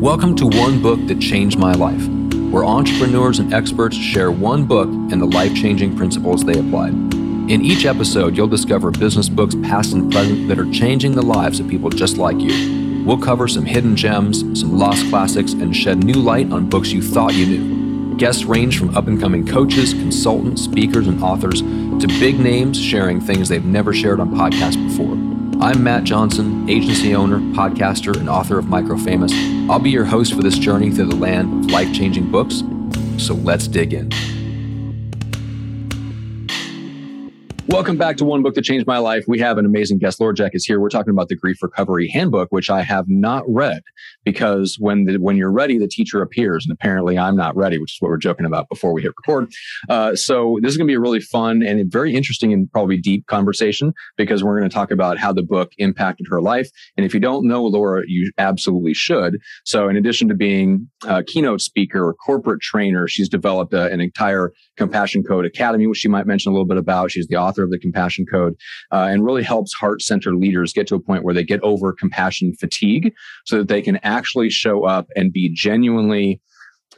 Welcome to One Book That Changed My Life, where entrepreneurs and experts share one book and the life changing principles they applied. In each episode, you'll discover business books past and present that are changing the lives of people just like you. We'll cover some hidden gems, some lost classics, and shed new light on books you thought you knew. Guests range from up and coming coaches, consultants, speakers, and authors to big names sharing things they've never shared on podcasts before. I'm Matt Johnson, agency owner, podcaster, and author of Microfamous. I'll be your host for this journey through the land of life changing books. So let's dig in. Welcome back to One Book That Changed My Life. We have an amazing guest. Laura Jack is here. We're talking about the Grief Recovery Handbook, which I have not read because when the, when you're ready, the teacher appears, and apparently I'm not ready, which is what we're joking about before we hit record. Uh, so this is going to be a really fun and very interesting and probably deep conversation because we're going to talk about how the book impacted her life. And if you don't know Laura, you absolutely should. So in addition to being a keynote speaker or corporate trainer, she's developed a, an entire Compassion Codecademy, which she might mention a little bit about. She's the author of the Compassion Code uh, and really helps heart center leaders get to a point where they get over compassion fatigue so that they can actually show up and be genuinely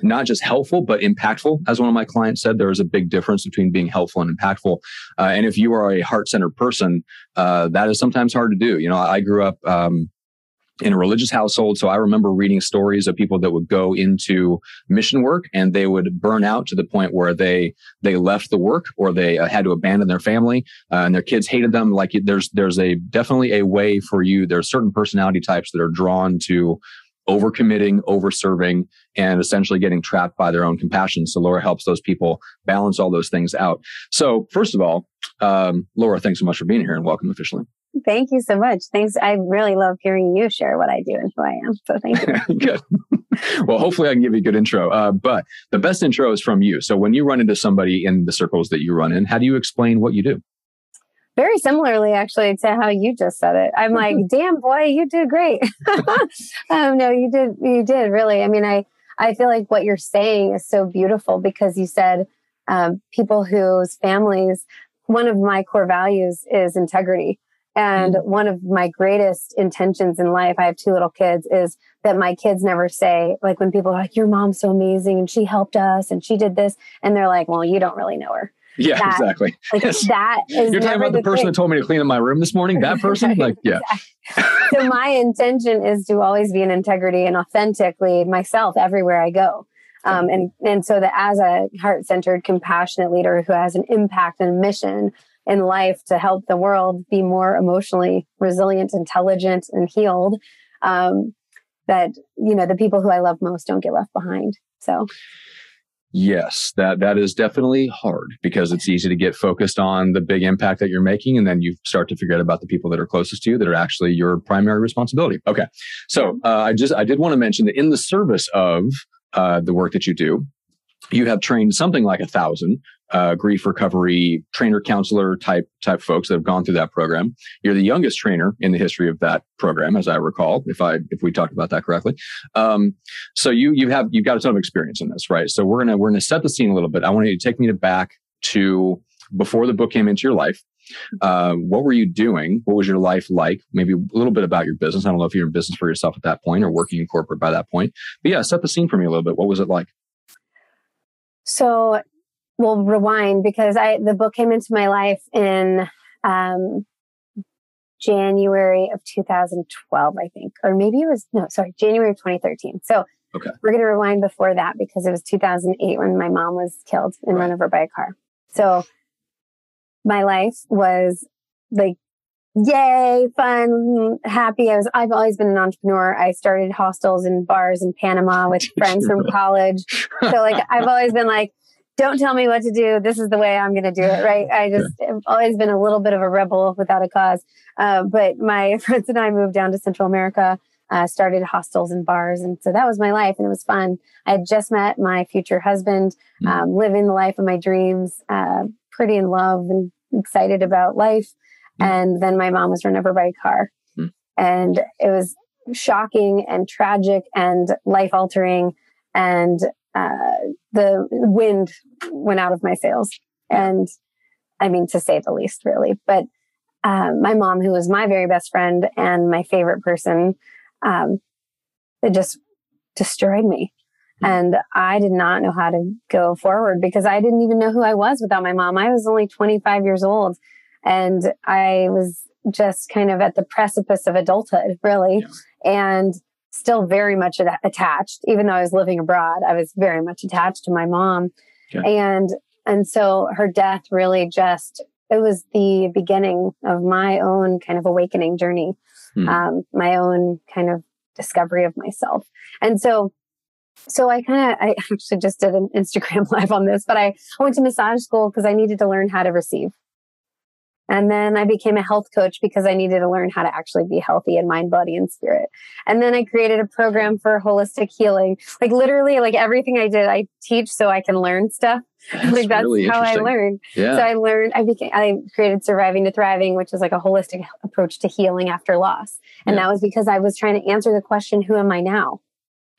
not just helpful but impactful. As one of my clients said there is a big difference between being helpful and impactful. Uh, and if you are a heart-centered person uh, that is sometimes hard to do. You know i grew up um, in a religious household. So I remember reading stories of people that would go into mission work and they would burn out to the point where they they left the work or they uh, had to abandon their family uh, and their kids hated them. Like there's there's a definitely a way for you. There are certain personality types that are drawn to overcommitting, overserving, and essentially getting trapped by their own compassion. So Laura helps those people balance all those things out. So first of all, um, Laura, thanks so much for being here and welcome officially. Thank you so much. Thanks. I really love hearing you share what I do and who I am. So thank you. good. well, hopefully I can give you a good intro. Uh, but the best intro is from you. So when you run into somebody in the circles that you run in, how do you explain what you do? Very similarly, actually, to how you just said it. I'm like, damn boy, you did great. um, no, you did. You did really. I mean, I I feel like what you're saying is so beautiful because you said um, people whose families. One of my core values is integrity. And mm-hmm. one of my greatest intentions in life, I have two little kids, is that my kids never say, like when people are like, your mom's so amazing and she helped us and she did this. And they're like, well, you don't really know her. Yeah, that, exactly. Like yes. that is You're talking about the, the person thing. that told me to clean up my room this morning. That person? like, yeah. Exactly. so my intention is to always be in integrity and authentically myself everywhere I go. Um, and, and so that as a heart centered, compassionate leader who has an impact and a mission, in life to help the world be more emotionally resilient, intelligent, and healed. Um, that you know the people who I love most don't get left behind. So. Yes, that that is definitely hard because it's easy to get focused on the big impact that you're making, and then you start to forget about the people that are closest to you that are actually your primary responsibility. Okay, so uh, I just I did want to mention that in the service of uh, the work that you do, you have trained something like a thousand uh, grief recovery trainer counselor type type folks that have gone through that program. You're the youngest trainer in the history of that program, as I recall, if I if we talked about that correctly. Um, so you you have you've got a ton of experience in this, right? So we're gonna we're gonna set the scene a little bit. I want you to take me to back to before the book came into your life. Uh, what were you doing? What was your life like? Maybe a little bit about your business. I don't know if you're in business for yourself at that point or working in corporate by that point. But yeah, set the scene for me a little bit. What was it like? So we'll rewind because I the book came into my life in um, January of 2012, I think, or maybe it was no, sorry, January of 2013. So okay. we're going to rewind before that because it was 2008 when my mom was killed and right. run over by a car. So my life was like yay, fun, happy. I was I've always been an entrepreneur. I started hostels and bars in Panama with friends from college. So like I've always been like don't tell me what to do. This is the way I'm going to do it. Right. I just have always been a little bit of a rebel without a cause. Uh, but my friends and I moved down to Central America, uh, started hostels and bars. And so that was my life and it was fun. I had just met my future husband, mm. um, living the life of my dreams, uh, pretty in love and excited about life. Mm. And then my mom was run over by a car. Mm. And it was shocking and tragic and life altering. And uh, the wind went out of my sails. And I mean, to say the least, really. But um, my mom, who was my very best friend and my favorite person, um, it just destroyed me. And I did not know how to go forward because I didn't even know who I was without my mom. I was only 25 years old and I was just kind of at the precipice of adulthood, really, yeah. and still very much attached. Even though I was living abroad, I was very much attached to my mom. And and so her death really just it was the beginning of my own kind of awakening journey, hmm. um, my own kind of discovery of myself. And so so I kind of, I actually just did an Instagram live on this, but I went to massage school because I needed to learn how to receive. And then I became a health coach because I needed to learn how to actually be healthy in mind, body, and spirit. And then I created a program for holistic healing. Like literally, like everything I did, I teach so I can learn stuff. That's like that's really how I learned. Yeah. So I learned, I became, I created Surviving to Thriving, which is like a holistic approach to healing after loss. And yeah. that was because I was trying to answer the question, who am I now?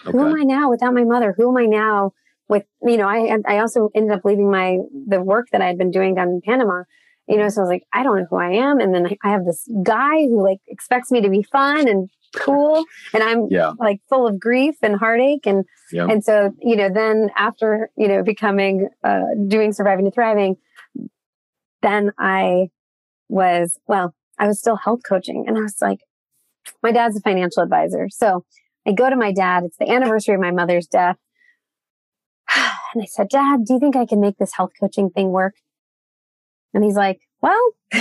Okay. Who am I now without my mother? Who am I now with, you know, I, I also ended up leaving my, the work that I had been doing down in Panama. You know, so I was like, I don't know who I am. And then I have this guy who like expects me to be fun and cool. And I'm yeah. like full of grief and heartache. And, yeah. and so, you know, then after, you know, becoming, uh, doing surviving to thriving, then I was, well, I was still health coaching and I was like, my dad's a financial advisor. So I go to my dad. It's the anniversary of my mother's death. And I said, Dad, do you think I can make this health coaching thing work? And he's like, Well,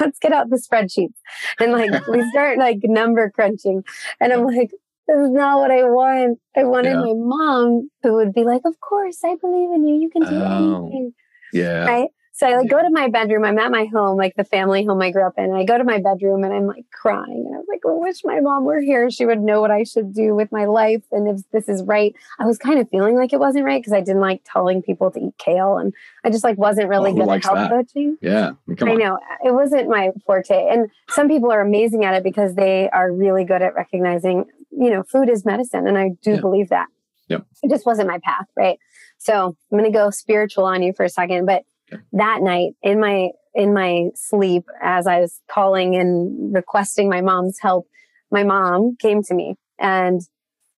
let's get out the spreadsheets. And like, we start like number crunching. And I'm like, This is not what I want. I wanted yeah. my mom who would be like, Of course, I believe in you. You can do oh, anything. Yeah. Right. So I like go to my bedroom. I'm at my home, like the family home I grew up in. And I go to my bedroom and I'm like crying. And I was like, I wish my mom were here. She would know what I should do with my life and if this is right. I was kind of feeling like it wasn't right because I didn't like telling people to eat kale and I just like wasn't really good at health that? coaching. Yeah. I, I know it wasn't my forte. And some people are amazing at it because they are really good at recognizing, you know, food is medicine. And I do yeah. believe that. Yep. It just wasn't my path. Right. So I'm going to go spiritual on you for a second, but that night in my in my sleep as I was calling and requesting my mom's help, my mom came to me and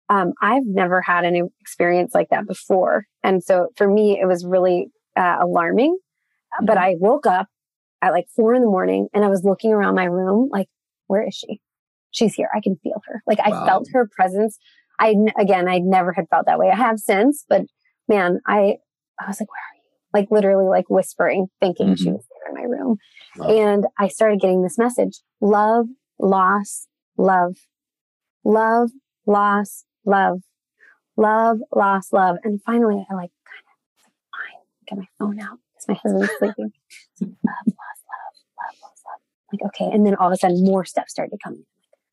um, I've never had any experience like that before. And so for me, it was really uh, alarming. But mm-hmm. I woke up at like four in the morning and I was looking around my room like, where is she? She's here. I can feel her. Like I felt her presence. I, again, I never had felt that way. I have since, but man, I, I was like, where are you? Like literally like whispering, thinking mm-hmm. she was there in my room. Wow. And I started getting this message love, loss, love, love, loss, love, love, loss, love. And finally, I like kind of like, fine, get my phone out because my husband's sleeping. love, loss, love, love, loss, love. Like, okay. And then all of a sudden, more stuff started coming.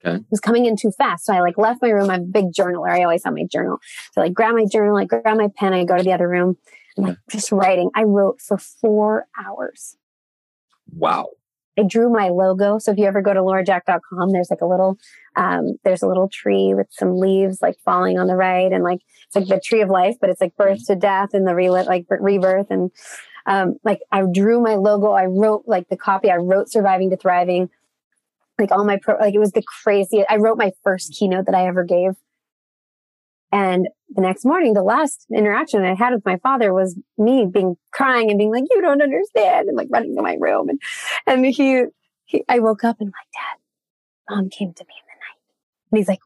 Okay. It was coming in too fast. So I like left my room. I'm a big journaler. I always have my journal. So I like grab my journal, I grab my pen, I go to the other room like just writing. I wrote for four hours. Wow. I drew my logo. So if you ever go to laurajack.com, there's like a little, um, there's a little tree with some leaves like falling on the right. And like, it's like the tree of life, but it's like birth to death and the re- like rebirth. And, um, like I drew my logo. I wrote like the copy. I wrote surviving to thriving. Like all my pro, like it was the craziest. I wrote my first keynote that I ever gave. And the next morning, the last interaction I had with my father was me being crying and being like, you don't understand. And like running to my room. And, and he, he, I woke up and like, dad, mom came to me in the night. And he's like,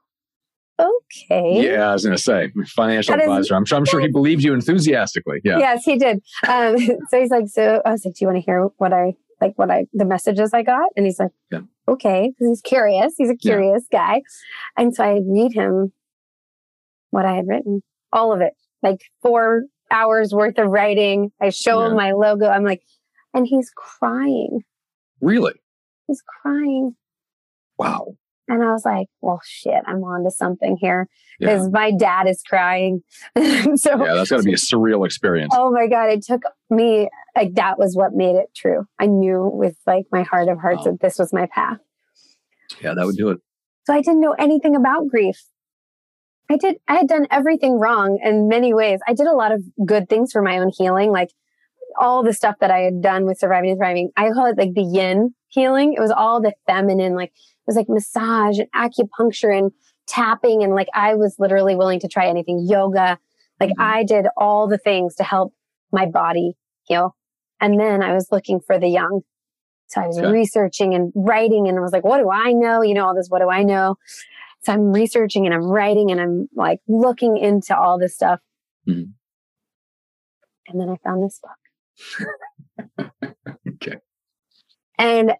okay. Yeah, I was going to say financial that advisor. Is, I'm sure, I'm sure he believed you enthusiastically. Yeah. Yes, he did. Um, so he's like, so I was like, do you want to hear what I, like what I, the messages I got? And he's like, yeah. okay. Cause he's curious. He's a curious yeah. guy. And so I read him what I had written, all of it, like four hours worth of writing. I show yeah. him my logo. I'm like, and he's crying. Really? He's crying. Wow. And I was like, well, shit, I'm on to something here because yeah. my dad is crying. so yeah, that's got to be a surreal experience. Oh my God. It took me, like, that was what made it true. I knew with like my heart of hearts wow. that this was my path. Yeah, that would do it. So I didn't know anything about grief. I did, I had done everything wrong in many ways. I did a lot of good things for my own healing, like all the stuff that I had done with surviving and thriving. I call it like the yin healing. It was all the feminine, like it was like massage and acupuncture and tapping and like I was literally willing to try anything, yoga. Like mm-hmm. I did all the things to help my body heal. And then I was looking for the yang. So I was okay. researching and writing and I was like, what do I know? You know, all this, what do I know? So I'm researching and I'm writing and I'm like looking into all this stuff. Mm-hmm. And then I found this book. okay. And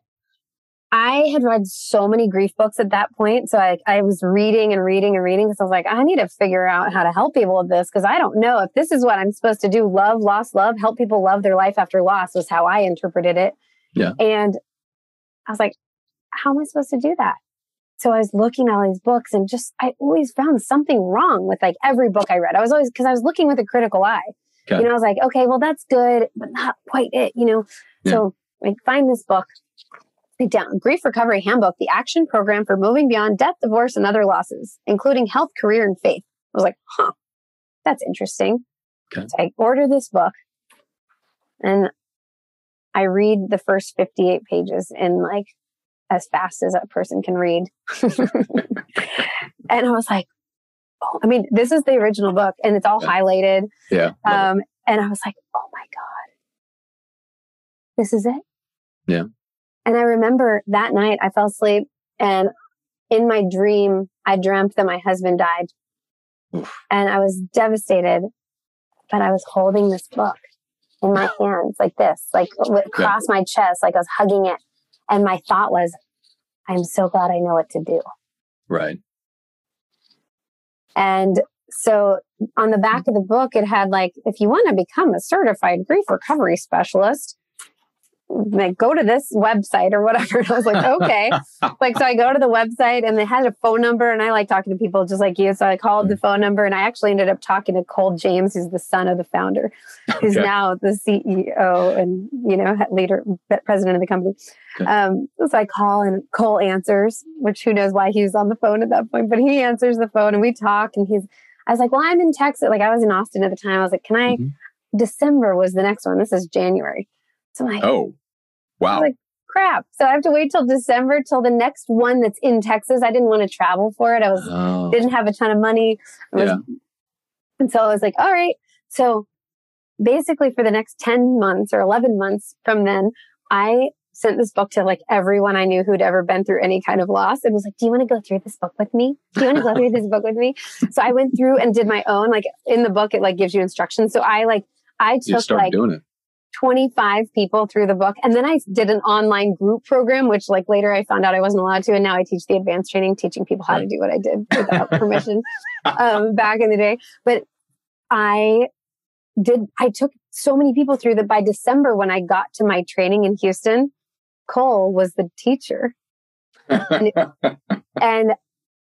I had read so many grief books at that point. So I, I was reading and reading and reading because I was like, I need to figure out how to help people with this because I don't know if this is what I'm supposed to do. Love, loss, love, help people love their life after loss was how I interpreted it. Yeah. And I was like, how am I supposed to do that? So I was looking at all these books and just, I always found something wrong with like every book I read. I was always, because I was looking with a critical eye. Okay. You know, I was like, okay, well, that's good, but not quite it, you know? Yeah. So I find this book down Grief Recovery Handbook, the action program for moving beyond death, divorce, and other losses, including health, career, and faith. I was like, huh, that's interesting. Okay. So I order this book and I read the first 58 pages in like as fast as a person can read. and I was like, oh, I mean, this is the original book and it's all yeah. highlighted. Yeah. Um, and I was like, oh my God, this is it. Yeah. And I remember that night I fell asleep and in my dream, I dreamt that my husband died. Oof. And I was devastated, but I was holding this book in my hands like this, like across my chest, like I was hugging it. And my thought was, I'm so glad I know what to do. Right. And so on the back of the book, it had like, if you want to become a certified grief recovery specialist, like go to this website or whatever. And I was like, okay. like, so I go to the website and they had a phone number and I like talking to people just like you. So I called the mm. phone number and I actually ended up talking to Cole James, who's the son of the founder, who's okay. now the CEO and, you know, leader, president of the company. Okay. Um, so I call and Cole answers, which who knows why he was on the phone at that point, but he answers the phone and we talk and he's, I was like, well, I'm in Texas. Like I was in Austin at the time. I was like, can I, mm-hmm. December was the next one. This is January. So I'm like, oh, Wow. Like, crap. So I have to wait till December till the next one that's in Texas. I didn't want to travel for it. I was oh. didn't have a ton of money. Was, yeah. And so I was like, all right. So basically for the next 10 months or 11 months from then, I sent this book to like everyone I knew who'd ever been through any kind of loss and was like, Do you want to go through this book with me? Do you want to go through this book with me? So I went through and did my own, like in the book, it like gives you instructions. So I like, I took like, doing it. 25 people through the book. And then I did an online group program, which like later I found out I wasn't allowed to. And now I teach the advanced training, teaching people how to do what I did without permission um, back in the day. But I did, I took so many people through that by December, when I got to my training in Houston, Cole was the teacher. and, and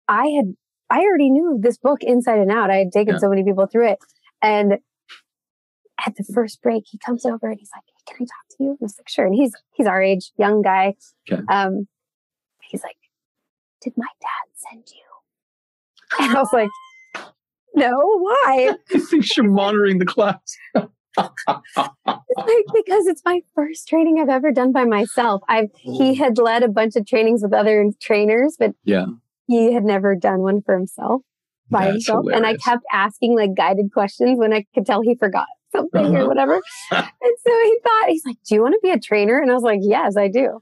I had, I already knew this book inside and out. I had taken yeah. so many people through it. And at the first break, he comes over and he's like, hey, "Can I talk to you?" And I was like, "Sure." And he's he's our age, young guy. Okay. Um, he's like, "Did my dad send you?" And I was like, "No, why?" he thinks you're monitoring the class. like because it's my first training I've ever done by myself. I've he had led a bunch of trainings with other trainers, but yeah, he had never done one for himself by That's himself. Hilarious. And I kept asking like guided questions when I could tell he forgot something uh-huh. or whatever. and so he thought, he's like, Do you want to be a trainer? And I was like, Yes, I do.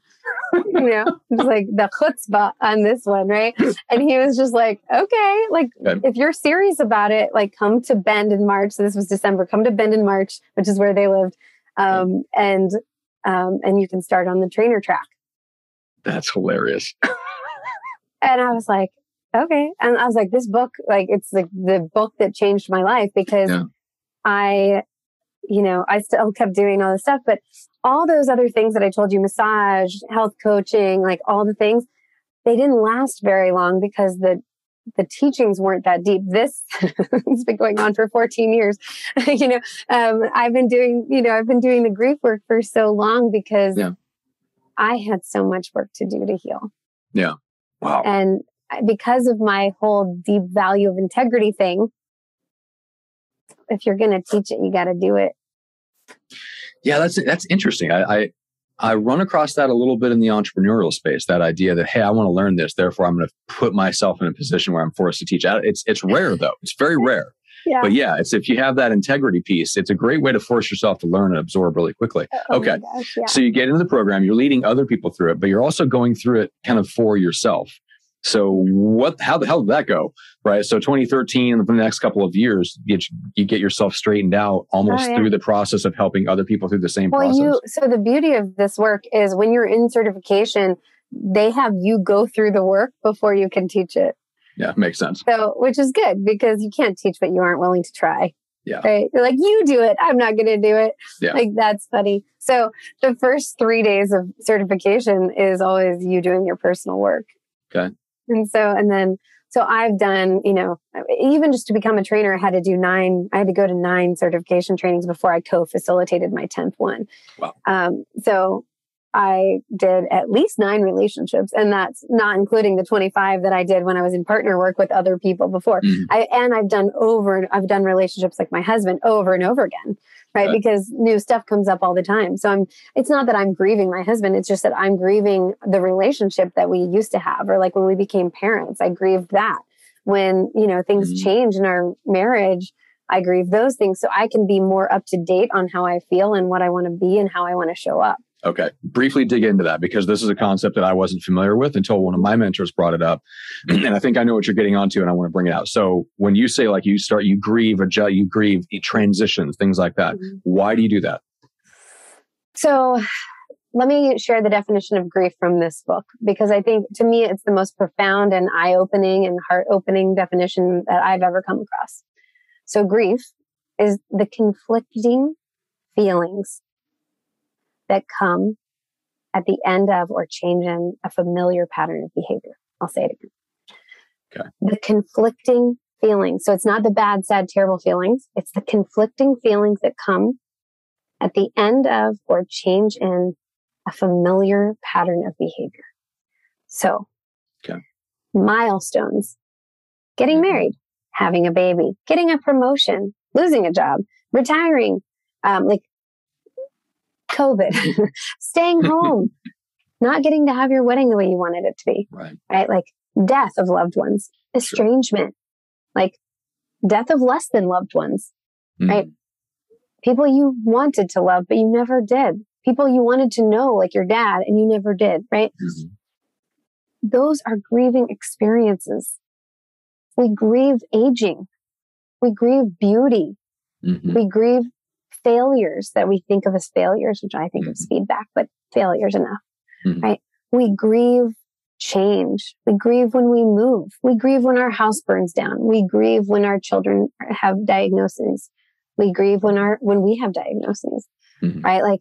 you know, it's like the chutzpah on this one, right? And he was just like, Okay, like if you're serious about it, like come to Bend in March. So this was December, come to Bend in March, which is where they lived. Um, and um, and you can start on the trainer track. That's hilarious. and I was like, okay. And I was like, this book, like, it's like the book that changed my life because yeah. I you know, I still kept doing all this stuff, but all those other things that I told you, massage, health coaching, like all the things, they didn't last very long because the the teachings weren't that deep. This has been going on for 14 years. you know, um, I've been doing, you know, I've been doing the grief work for so long because yeah. I had so much work to do to heal. Yeah. Wow. And because of my whole deep value of integrity thing, if you're going to teach it, you got to do it. Yeah, that's that's interesting. I, I I run across that a little bit in the entrepreneurial space. That idea that hey, I want to learn this, therefore I'm going to put myself in a position where I'm forced to teach. It's it's rare though. It's very rare. Yeah. But yeah, it's if you have that integrity piece, it's a great way to force yourself to learn and absorb really quickly. Oh, oh okay. gosh, yeah. So you get into the program, you're leading other people through it, but you're also going through it kind of for yourself. So what? How the hell did that go? Right. So 2013, for the next couple of years, you, you get yourself straightened out almost Oh, yeah. through the process of helping other people through the same Well, process. you so the beauty of this work is when you're in certification, they have you go through the work before you can teach it. yeah, makes sense. So, which is good because you can't teach what you aren't willing to try. Yeah. Right. You're like, you do it. I'm not going to do it. Yeah. Like, that's funny. So, the first three days of certification is always you doing your personal work. Okay. And so, and then, so I've done, you know, even just to become a trainer, I had to do nine, I had to go to nine certification trainings before I co facilitated my 10th one. Wow. Um, so, I did at least nine relationships, and that's not including the 25 that I did when I was in partner work with other people before. Mhm. I, and I've done over, I've done relationships like my husband over and over again, right? Okay. Because new stuff comes up all the time. So I'm, it's not that I'm grieving my husband. It's just that I'm grieving the relationship that we used to have, or like when we became parents, I grieved that. When, you know, things Mhm. change in our marriage, I grieve those things. So I can be more up to date on how I feel and what I want to be and how I want to show up. Okay. Briefly dig into that because this is a concept that I wasn't familiar with until one of my mentors brought it up. and I think I know what you're getting onto and I want to bring it out. So when you say like you start, you grieve, adjust, you grieve, you transitions, things like that. Mhm. Why do you do that? So let me share the definition of grief from this book because I think to me it's the most profound and eye opening and heart opening definition that I've ever come across. So grief is the conflicting feelings that come at the end of or change in a familiar pattern of behavior. I'll say it again. Okay. The conflicting feelings. So it's not the bad, sad, terrible feelings. It's the conflicting feelings that come at the end of or change in a familiar pattern of behavior. So, Okay. milestones, getting Mhm. married, having a baby, getting a promotion, losing a job, retiring, um, like COVID, staying home, not getting to have your wedding the way you wanted it to be, Right. right? Like death of loved ones, estrangement, like death of less than loved ones Mhm. Right. people you wanted to love, but you never did. People you wanted to know, like your dad, and you never did, right? Mhm. Those are grieving experiences. We grieve aging. We grieve beauty. Mhm. We grieve failures that we think of as failures, which I think of as feedback, but failures enough, Mhm. right? We grieve change. We grieve when we move. We grieve when our house burns down. We grieve when our children have diagnoses. We grieve when our when we have diagnoses, Mhm. right? Like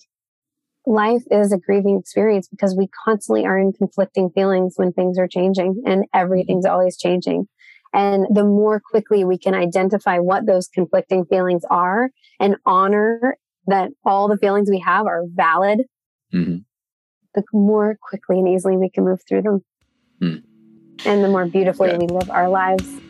life is a grieving experience because we constantly are in conflicting feelings when things are changing and everything's always changing. And the more quickly we can identify what those conflicting feelings are and honor that all the feelings we have are valid, Mhm. the more quickly and easily we can move through them. Hmm. And the more beautifully Okay. we live our lives.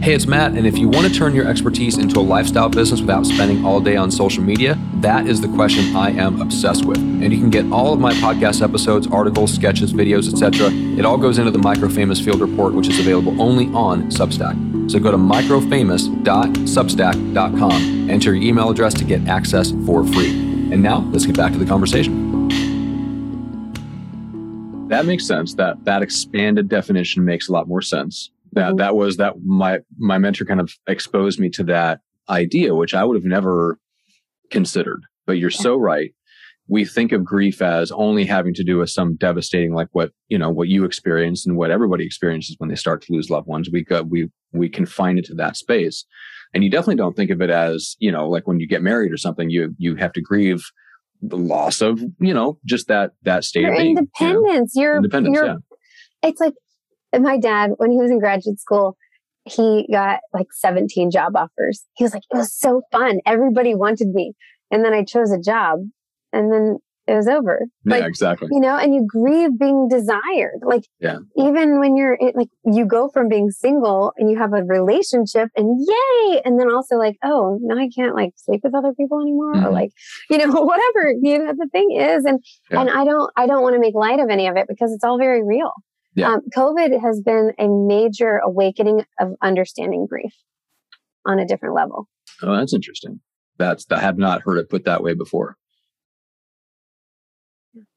Hey, it's Matt, and if you want to turn your expertise into a lifestyle business without spending all day on social media, that is the question I am obsessed with. And you can get all of my podcast episodes, articles, sketches, videos, etc. It all goes into the Microfamous Field Report, which is available only on Substack. So go to microfamous.substack.com, enter your email address to get access for free. And now, let's get back to the conversation. That makes sense. That that expanded definition makes a lot more sense. That that was that my my mentor kind of exposed me to that idea, which I would have never considered. But you're so right. We think of grief as only having to do with some devastating, like what you know, what you experience and what everybody experiences when they start to lose loved ones. We go, we we confine it to that space, and you definitely don't think of it as you know, like when you get married or something, you you have to grieve the loss of you know just that that state Your of being. you know? independence. Your Independence, your yeah. it's like my dad when he was in graduate school he got like 17 job offers he was like it was so fun everybody wanted me and then i chose a job and then it was over. Yeah, Like, exactly. you know, and you grieve being desired. Like, Yeah. even when you're in- like, you go from being single and you have a relationship and yay. And then also like, oh, now I can't like sleep with other people anymore or Mhm. like, you know, whatever, you know, the thing is. And, Yeah. and I don't, I don't want to make light of any of it because it's all very real. Yeah. Um, COVID has been a major awakening of understanding grief on a different level. Oh, that's interesting. That's I have not heard it put that way before.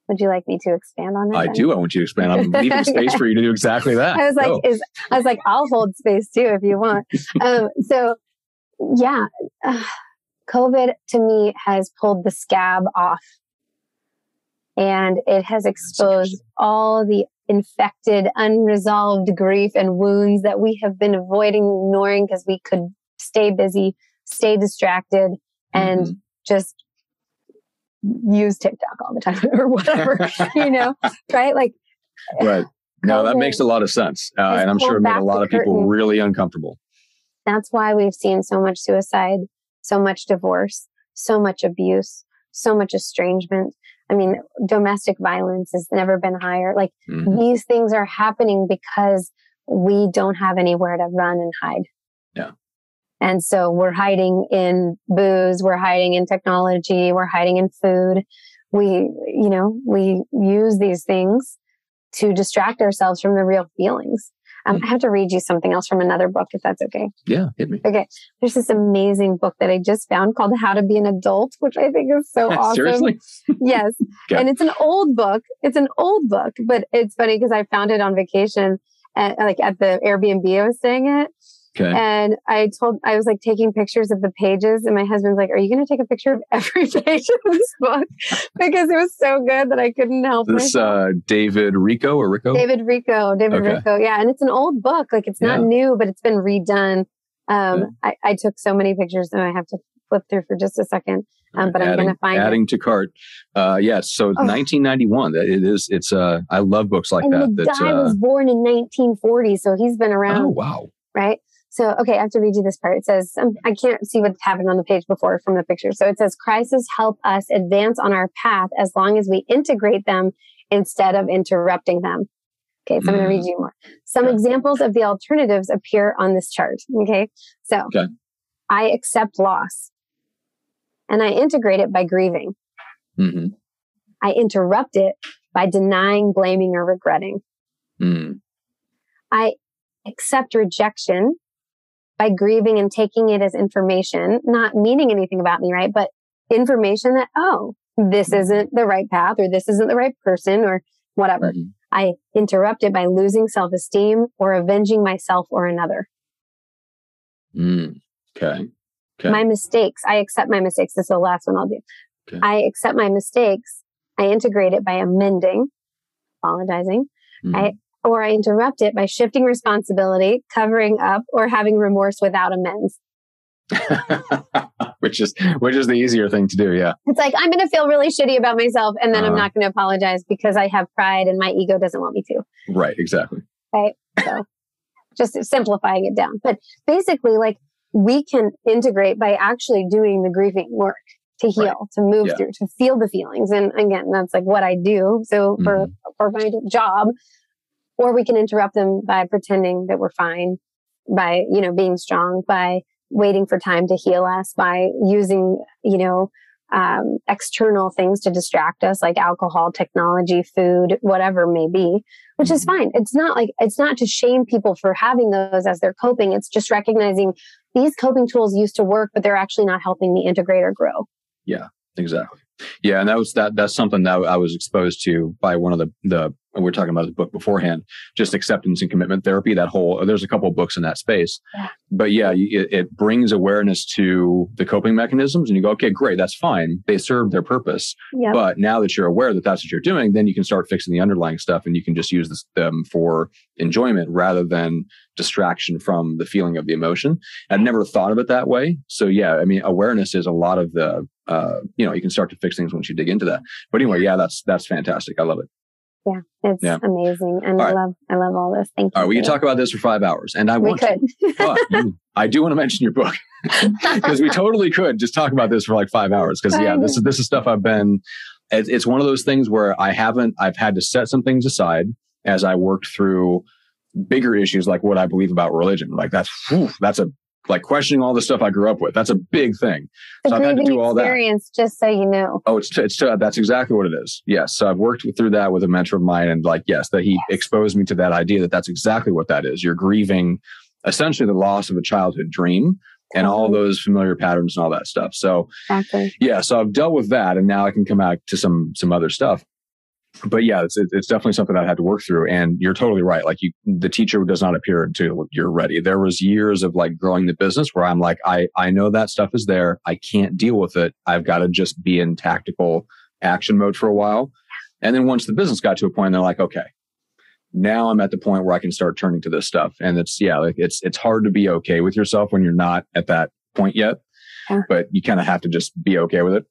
Would you like me to expand on that? I then? do. I want you to expand. I'm leaving space Yeah. for you to do exactly that. I was like, Go. is I was like, I'll hold space too if you want. um, so, yeah, uh, COVID to me has pulled the scab off, and it has exposed all the infected, unresolved grief and wounds that we have been avoiding, ignoring because we could stay busy, stay distracted, and Mhm. just use TikTok all the time or whatever, you know, right? Like right. No, that makes a lot of sense, uh, and I'm sure it made a lot of people curtain. really uncomfortable. that's why we've seen so much suicide, so much divorce, so much abuse, so much estrangement. I mean, domestic violence has never been higher. Like Mhm. these things are happening because we don't have anywhere to run and hide. Yeah. And so we're hiding in booze, we're hiding in technology, we're hiding in food. We, you know, we use these things to distract ourselves from the real feelings. Um, I have to read you something else from another book, if that's okay. Yeah, hit me. Okay. There's this amazing book that I just found called How to Be an Adult, which I think is so awesome. Seriously? Yes. Okay. And it's an old book. It's an old book, but it's funny because I found it on vacation at, like at the Airbnb I was staying at. Okay. And I told, I was like taking pictures of the pages and my husband's like, are you going to take a picture of every page of this book? because it was so good that I couldn't help This myself. uh, David Richo or Richo? David Richo, David Okay. Richo. Yeah. And it's an old book. Like it's not Yeah. new, but it's been redone. Um, Yeah. I, I took so many pictures and I have to flip through for just a second. Um, but I'm going to find adding to cart. Uh, yes. So Oh. 1991. That it is. It's. Uh, I love books like and that. the That. guy Uh, was born in 1940, so he's been around, oh wow. right? So, okay, I have to read you this part. It says, um, I can't see what happened on the page before from the picture. So it says, crises help us advance on our path as long as we integrate them instead of interrupting them. Okay, so I'm going to read you more. Some Okay. examples of the alternatives appear on this chart. Okay, so Okay. I accept loss and I integrate it by grieving. hmm I interrupt it by denying, blaming, or regretting. mm I accept rejection by grieving and taking it as information, not meaning anything about me, right? But information that, oh, this isn't the right path or this isn't the right person or whatever. Mhm. I interrupt it by losing self esteem or avenging myself or another. Mm. Okay. Okay. My mistakes, I accept my mistakes. This is the last one I'll do. Okay. I accept my mistakes. I integrate it by amending, apologizing, Mhm. I- or I interrupt it by shifting responsibility, covering up, or having remorse without amends. which is which is the easier thing to do. Yeah. It's like, I'm going to feel really shitty about myself and then I'm Uh-huh. not going to apologize because I have pride and my ego doesn't want me to. Right. Exactly. Right? So just simplifying it down. But basically, like we can integrate by actually doing the grieving work to heal, Right. to move Yeah. through, to feel the feelings. And again, that's like what I do. So for, Mm-hmm. for my job, or we can interrupt them by pretending that we're fine, by, you know, being strong, by waiting for time to heal us, by using, you know, um, external things to distract us, like alcohol, technology, food, whatever it may be, which is Mhm. fine. It's not like, it's not to shame people for having those as they're coping. It's just recognizing these coping tools used to work, but they're actually not helping me integrate or grow. Yeah, exactly. Yeah, and that was that. That's something that I was exposed to by one of the the. We were talking about the book beforehand, just acceptance and commitment therapy. That whole there's a couple of books in that space, Yeah. but yeah, it, it brings awareness to the coping mechanisms, and you go, okay, great, that's fine. They serve their purpose, but now that you're aware that that's what you're doing, then you can start fixing the underlying stuff, and you can just use this, them for enjoyment rather than distraction from the feeling of the emotion. I'd never thought of it that way. So yeah, I mean, awareness is a lot of the, uh, you know, you can start to fix things once you dig into that. But anyway, yeah, that's that's fantastic. I love it. Yeah, it's Yeah. amazing. And All I right. love, I love all this. Thank you. All right, we can talk about this for five hours, and I. We want to, could. but you, I do want to mention your book because we totally could just talk about this for like five hours. Because yeah, this is this is stuff I've been it's, it's one of those things where I haven't, I've had to set some things aside as I worked through bigger issues like what I believe about religion. Like that's, whew, that's a, like questioning all the stuff I grew up with. That's a big thing. The so I've had to do all that. experience, just so you know. Oh, it's, it's, uh, that's exactly what it is. Yes. So I've worked through that with a mentor of mine and like, yes, that he Yes. exposed me to that idea that that's exactly what that is. You're grieving essentially the loss of a childhood dream and all those familiar patterns and all that stuff. So Exactly. yeah, so I've dealt with that, and now I can come back to some some other stuff. But yeah, it's it's definitely something I had to work through. And you're totally right. Like you, the teacher does not appear until you're ready. There was years of like growing the business where I'm like, I I know that stuff is there. I can't deal with it. I've got to just be in tactical action mode for a while. And then once the business got to a point, they're like, okay, now I'm at the point where I can start turning to this stuff. And it's yeah, like it's it's hard to be okay with yourself when you're not at that point yet. Yeah. But you kind of have to just be okay with it.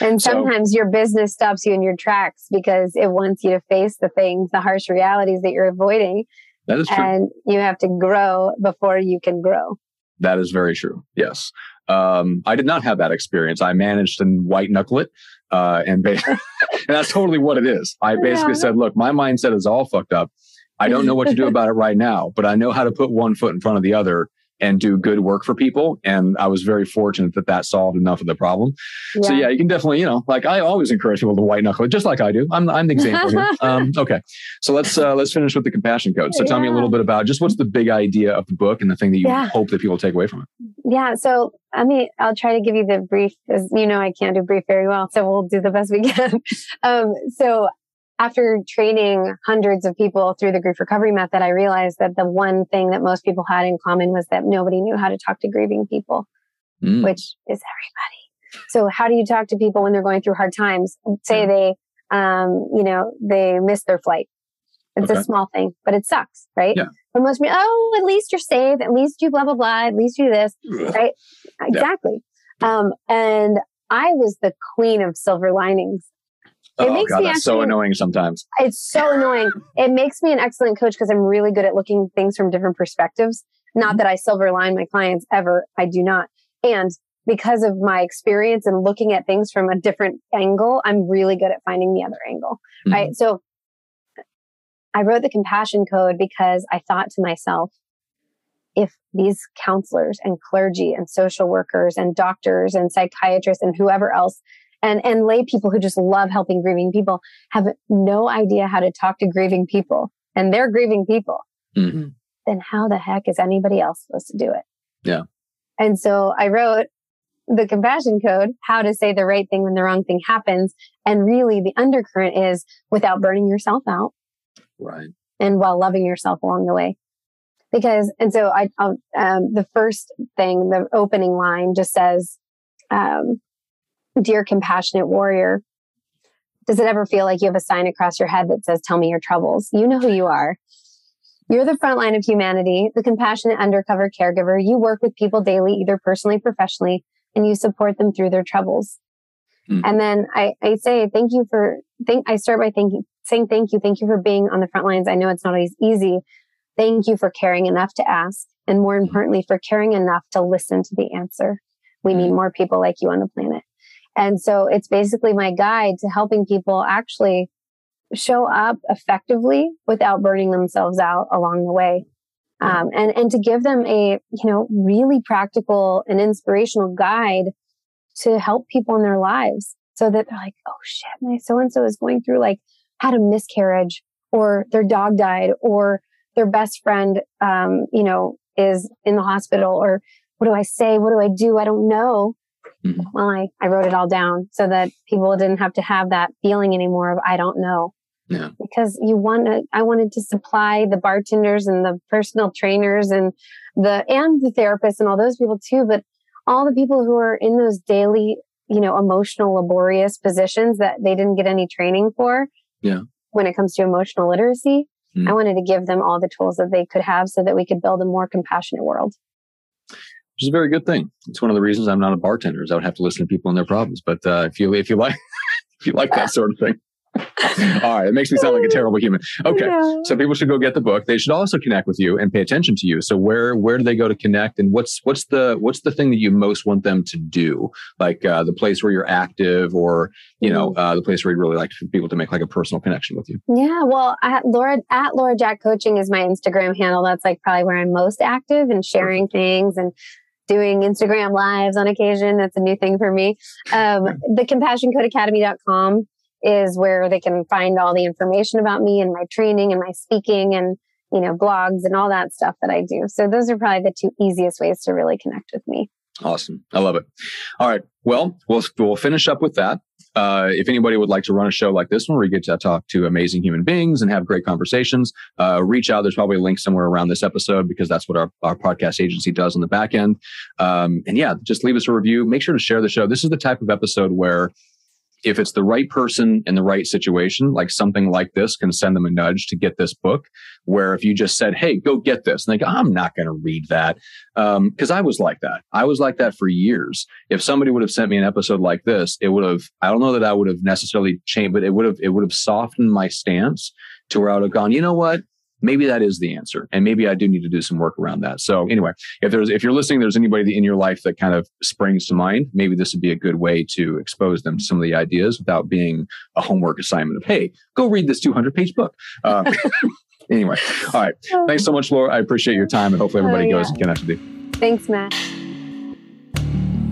And So- sometimes your business stops you in your tracks because it wants you to face the things, the harsh realities that you're avoiding. That is true. And you have to grow before you can grow. That is very true. Yes. Um, I did not have that experience. I managed to white knuckle it. Uh, and, ba- and that's totally what it is. I basically Yeah. said, look, my mindset is all fucked up. I don't know what to do about it right now, but I know how to put one foot in front of the other and do good work for people. And I was very fortunate that that solved enough of the problem. So yeah, you can definitely, you know, like I always encourage people to white knuckle it, just like I do. I'm, I'm the example here. Um, okay, so let's uh, let's finish with the compassion code. So tell me a little bit about just what's the big idea of the book and the thing that you Yeah. hope that people take away from it. Yeah. So I mean, I'll try to give you the brief because you know I can't do brief very well. So we'll do the best we can. um, so after training hundreds of people through the grief recovery method, I realized that the one thing that most people had in common was that nobody knew how to talk to grieving people, Mm. which is everybody. So how do you talk to people when they're going through hard times? Say they, um, you know, they miss their flight. It's Okay. a small thing, but it sucks, right? Yeah. But most people, oh, at least you're safe. At least you blah, blah, blah. At least you this. Right? Exactly. Um, and I was the queen of silver linings. It oh makes god, me that's so annoying sometimes. It's so annoying. It makes me an excellent coach because I'm really good at looking things from different perspectives. Not Mm-hmm. that I silver line my clients ever. I do not. And because of my experience and looking at things from a different angle, I'm really good at finding the other angle. Mhm. Right. So I wrote the compassion code because I thought to myself, if these counselors and clergy and social workers and doctors and psychiatrists and whoever else and, and lay people who just love helping grieving people have no idea how to talk to grieving people and they're grieving people, Mhm. then how the heck is anybody else supposed to do it? Yeah. And so I wrote the compassion code, how to say the right thing when the wrong thing happens. And really the undercurrent is without burning yourself out Right. and while loving yourself along the way. Because, and so I, I'll, um, the first thing, the opening line just says, um, dear compassionate warrior, does it ever feel like you have a sign across your head that says, tell me your troubles? You know who you are. You're the front line of humanity, the compassionate undercover caregiver. You work with people daily, either personally, professionally, and you support them through their troubles. Hmm. And then I, I say, thank you for, thank, I start by thanking, saying thank you. Thank you for being on the front lines. I know it's not always easy. Thank you for caring enough to ask. And more importantly, for caring enough to listen to the answer. We need more people like you on the planet. And so it's basically my guide to helping people actually show up effectively without burning themselves out along the way. Um, and, and to give them a, you know, really practical and inspirational guide to help people in their lives so that they're like, oh shit, my so and so is going through like had a miscarriage or their dog died or their best friend, um, you know, is in the hospital or what do I say? What do I do? I don't know. Mhm. Well, I, I wrote it all down so that people didn't have to have that feeling anymore of I don't know. Yeah. Because you want to, I wanted to supply the bartenders and the personal trainers and the, and the therapists and all those people too. But all the people who are in those daily, you know, emotional, laborious positions that they didn't get any training for. Yeah. When it comes to emotional literacy, Mm. I wanted to give them all the tools that they could have so that we could build a more compassionate world. Which is a very good thing. It's one of the reasons I'm not a bartender is I would have to listen to people and their problems. But uh, if you if you like if you like that sort of thing, All right, it makes me sound like a terrible human. Okay, Yeah. so people should go get the book. They should also connect with you and pay attention to you. So where where do they go to connect? And what's what's the what's the thing that you most want them to do? Like uh, the place where you're active, or you know uh, the place where you'd really like for people to make like a personal connection with you. Yeah, well, at Laura at Laura Jack Coaching is my Instagram handle. That's like probably where I'm most active and sharing things and doing Instagram lives on occasion. That's a new thing for me. Um, the CompassionCodeAcademy.com is where they can find all the information about me and my training and my speaking and you know blogs and all that stuff that I do. So those are probably the two easiest ways to really connect with me. Awesome. I love it. All right. Well, we'll, we'll finish up with that. Uh, if anybody would like to run a show like this one where you get to talk to amazing human beings and have great conversations, uh, reach out. There's probably a link somewhere around this episode because that's what our, our podcast agency does on the back end. Um, and yeah, just leave us a review. Make sure to share the show. This is the type of episode where if it's the right person in the right situation, like something like this can send them a nudge to get this book. Where if you just said, Hey, go get this, and they go, I'm not going to read that. Um, cause I was like that. I was like that for years. If somebody would have sent me an episode like this, it would have, I don't know that I would have necessarily changed, but it would have, it would have softened my stance to where I would have gone, you know what? Maybe that is the answer. And maybe I do need to do some work around that. So anyway, if there's, if you're listening, there's anybody in your life that kind of springs to mind, maybe this would be a good way to expose them to some of the ideas without being a homework assignment of, Hey, go read this 200 page book. Uh, anyway. All right. Thanks so much, Laura. I appreciate your time and hopefully everybody Oh, goes and connects with you. Thanks, Matt.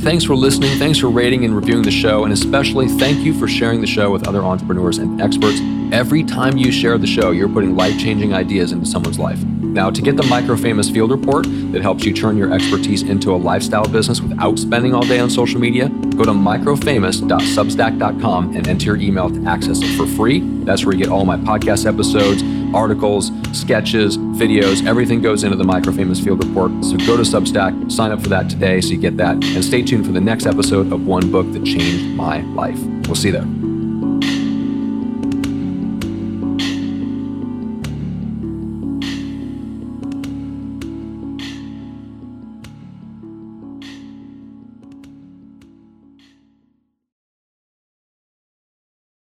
Thanks for listening. Thanks for rating and reviewing the show. And especially thank you for sharing the show with other entrepreneurs and experts. Every time you share the show, you're putting life changing ideas into someone's life. Now, to get the Micro Famous Field Report that helps you turn your expertise into a lifestyle business without spending all day on social media, go to microfamous.substack.com and enter your email to access it for free. That's where you get all my podcast episodes, articles, sketches, videos. Everything goes into the Micro Famous Field Report. So go to Substack, sign up for that today so you get that, and stay tuned for the next episode of One Book That Changed My Life. We'll see you there.